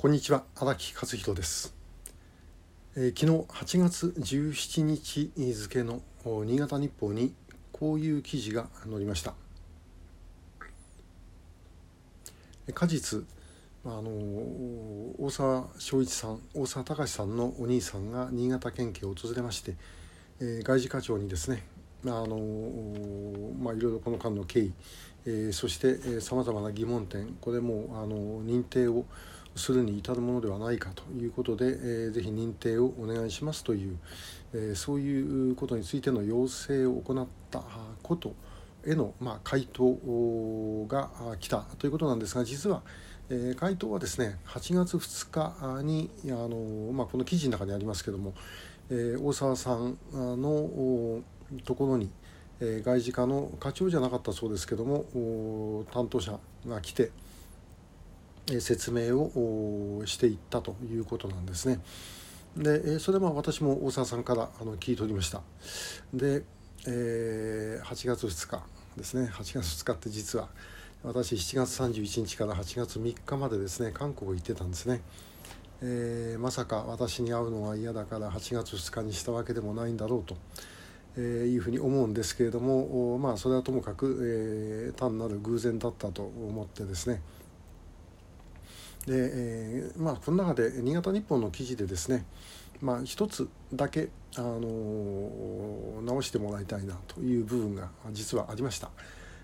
こんにちは荒木和弘です、えー、昨日8月17日付の新潟日報にこういう記事が載りました。果実あの大沢昭一さん大沢隆さんのお兄さんが新潟県警を訪れまして、えー、外事課長にですねあのまあ、いろいろこの間の経緯、えー、そしてさまざまな疑問点これもあの認定をするに至るものではないかということで、えー、ぜひ認定をお願いしますという、えー、そういうことについての要請を行ったことへの、まあ、回答が来たということなんですが実は、えー、回答はですね8月2日にあの、まあ、この記事の中にありますけれども、えー、大沢さんのところに、えー、外事課の課長じゃなかったそうですけども担当者が来て、説明をしていったということなんですね。でそれは私も大沢さんからあの聞いておりました。で、えー、8月2日ですね8月2日って実は私7月31日から8月3日までですね韓国行ってたんですね。えー、まさか私に会うのが嫌だから8月2日にしたわけでもないんだろうと。えー、いうふうに思うんですけれどもまあそれはともかく、えー、単なる偶然だったと思ってですねで、えー、まあ、この中で新潟日報の記事でですね、まあ、一つだけ、あのー、直してもらいたいなという部分が実はありました。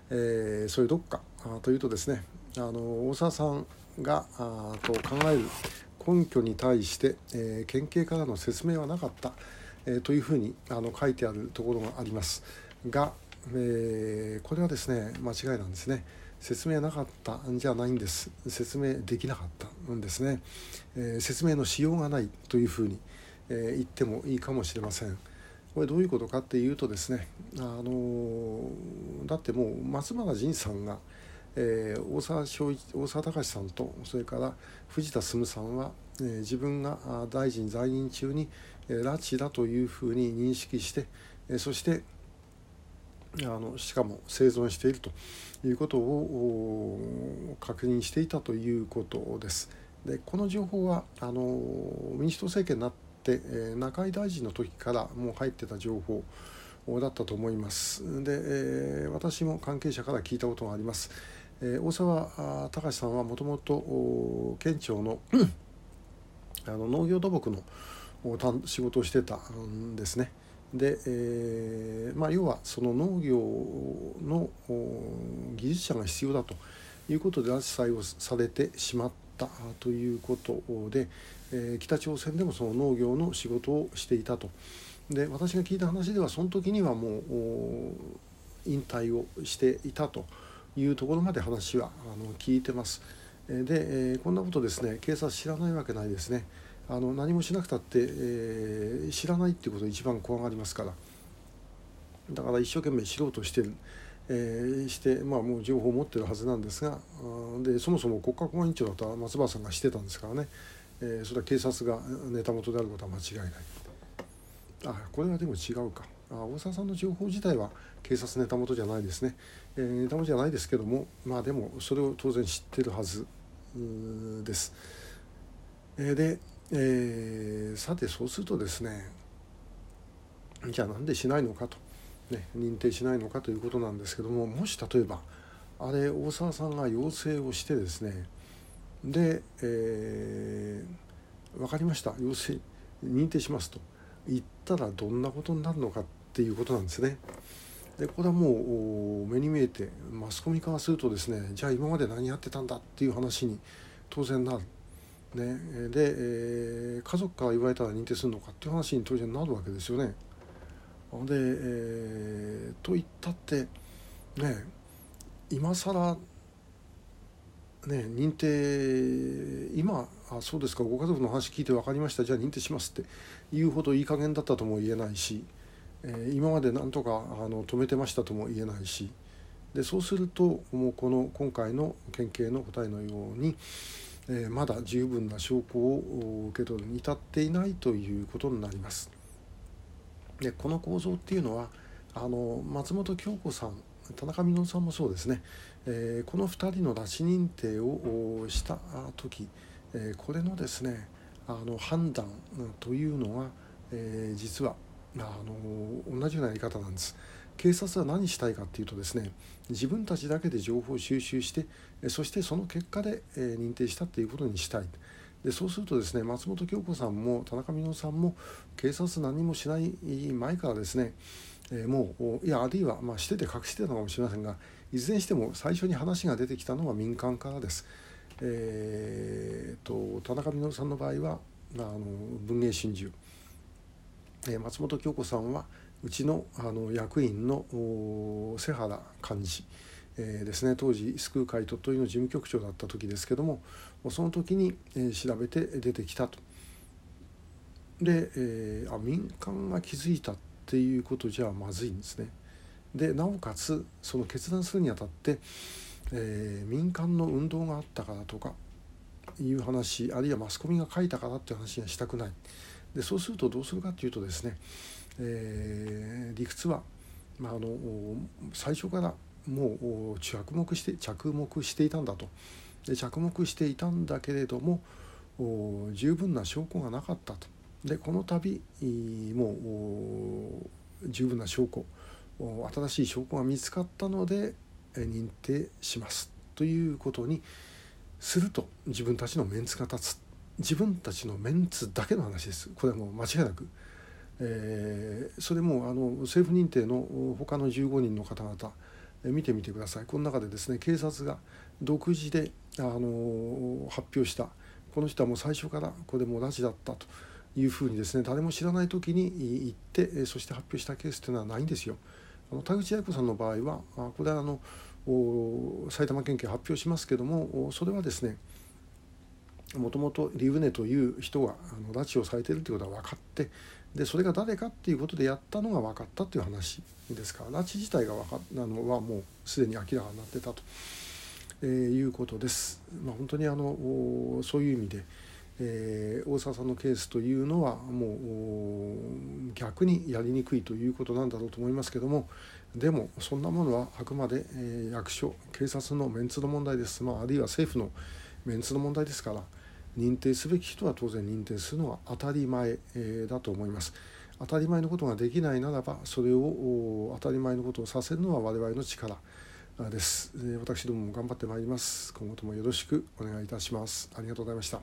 えー、それどっかというとですね、あの大沢さんがあと考える根拠に対して、えー、県警からの説明はなかった、えー、というふうにあの書いてあるところがありますが、えー、これはですね間違いなんですね。説明なかったんじゃないんです。説明できなかったんですね、えー、説明のしようがないというふうに、えー、言ってもいいかもしれません。これどういうことかっていうとですねあのー、だってもう松原仁さんが、えー、大沢昭一大沢隆さんとそれから藤田進さんは、えー、自分が大臣在任中に、えー、拉致だというふうに認識して、え、そしてあのしかも生存しているということを確認していたということです。でこの情報はあの民主党政権になって、え中井大臣の時からもう入ってた情報だったと思います。で、え私も関係者から聞いたことがあります。え大沢隆さんはもともと県庁の あの農業土木の仕事をしてたんですね。で、えーまあ、要はその農業の技術者が必要だということで扱いをされてしまったということで、えー、北朝鮮でもその農業の仕事をしていたと。で私が聞いた話ではその時にはもう引退をしていたというところまで話はあの聞いてます。で、えー、こんなことですね警察知らないわけないですね。あの何もしなくたって、えー、知らないっていうことが一番怖がりますから。だから一生懸命知ろうとしてる、えー、して、まあ、もう情報を持ってるはずなんですがでそもそも国家公安委員長だったら松原さんがしてたんですからね、えー、それは警察がネタ元であることは間違いない。あこれはでも違うか。あ大沢さんの情報自体は警察ネタ元じゃないですね、えー、ネタ元じゃないですけどもまあでもそれを当然知ってるはずです。えー、でえー、さてそうするとですねじゃあなんでしないのかと、ね、認定しないのかということなんですけどももし例えばあれ大沢さんが要請をしてですねで、えー、分かりました要請認定しますと言ったらどんなことになるのかっていうことなんですね。でこれはもう目に見えてマスコミからするとですねじゃあ今まで何やってたんだっていう話に当然なる。ね、で、えー、家族から言われたら認定するのかっていう話に当然なるわけですよね。で、えー、と言ったってね今更ね認定今あそうですかご家族の話聞いて分かりましたじゃあ認定しますって言うほどいい加減だったとも言えないし、えー、今までなんとかあの止めてましたとも言えないしでそうするともうこの今回の県警の答えのようにえまだ十分な証拠を受け取るに至っていないということになります。でこの構造っていうのはあの松本京子さん田中稔さんもそうですね、えー、この2人の拉致認定をした時、えこれのですねあの判断というのが、え実はあの同じようなやり方なんです。警察は何したいかっていうとですね自分たちだけで情報を収集してそしてその結果で認定したっていうことにしたいでそうするとですね松本京子さんも田中稔さんも警察何もしない前からですねもういやあるいはまあしてて隠してたのかもしれませんがいずれにしても最初に話が出てきたのは民間からです。えーと、田中稔さんの場合はあの文藝春秋、松本京子さんはうちのあの役員の瀬原幹事、えー、ですね当時救う会鳥取の事務局長だった時ですけどもその時に、えー、調べて出てきたと。で、えー、あ民間が気づいたっていうことじゃまずいんですね。でなおかつその決断するにあたって、えー、民間の運動があったからとかいう話あるいはマスコミが書いたからっていう話がしたくないでそうするとどうするかっていうとですね、えー、理屈は、まあ、あの最初からもう着目して着目していたんだと。で着目していたんだけれども十分な証拠がなかったと。でこの度もう十分な証拠新しい証拠が見つかったので認定しますということにすると自分たちのメンツが立つ。自分たちのメンツだけの話です。これはもう間違いなく、えー、それもあの政府認定の他の15人の方々見てみてください。この中でですね警察が独自であの発表した。この人はもう最初からこれも拉致だったというふうにですね誰も知らない時に言ってそして発表したケースというのはないんですよ。あの田口八重子さんの場合はこれはあの埼玉県警発表しますけどもそれはですねもともとリウネという人があの拉致をされているということが分かってでそれが誰かっていうことでやったのが分かったという話ですから拉致自体が分かったのはもうすでに明らかになってたと、えー、いうことです。まあ、本当にあのそういう意味でえー、大沢さんのケースというのはもう逆にやりにくいということなんだろうと思いますけどもでもそんなものはあくまで、えー、役所警察のメンツの問題です、まあ、あるいは政府のメンツの問題ですから認定すべき人は当然認定するのは当たり前、だと思います。当たり前のことができないならばそれを当たり前のことをさせるのは我々の力です。私どもも頑張ってまいります。今後ともよろしくお願いいたします。ありがとうございました。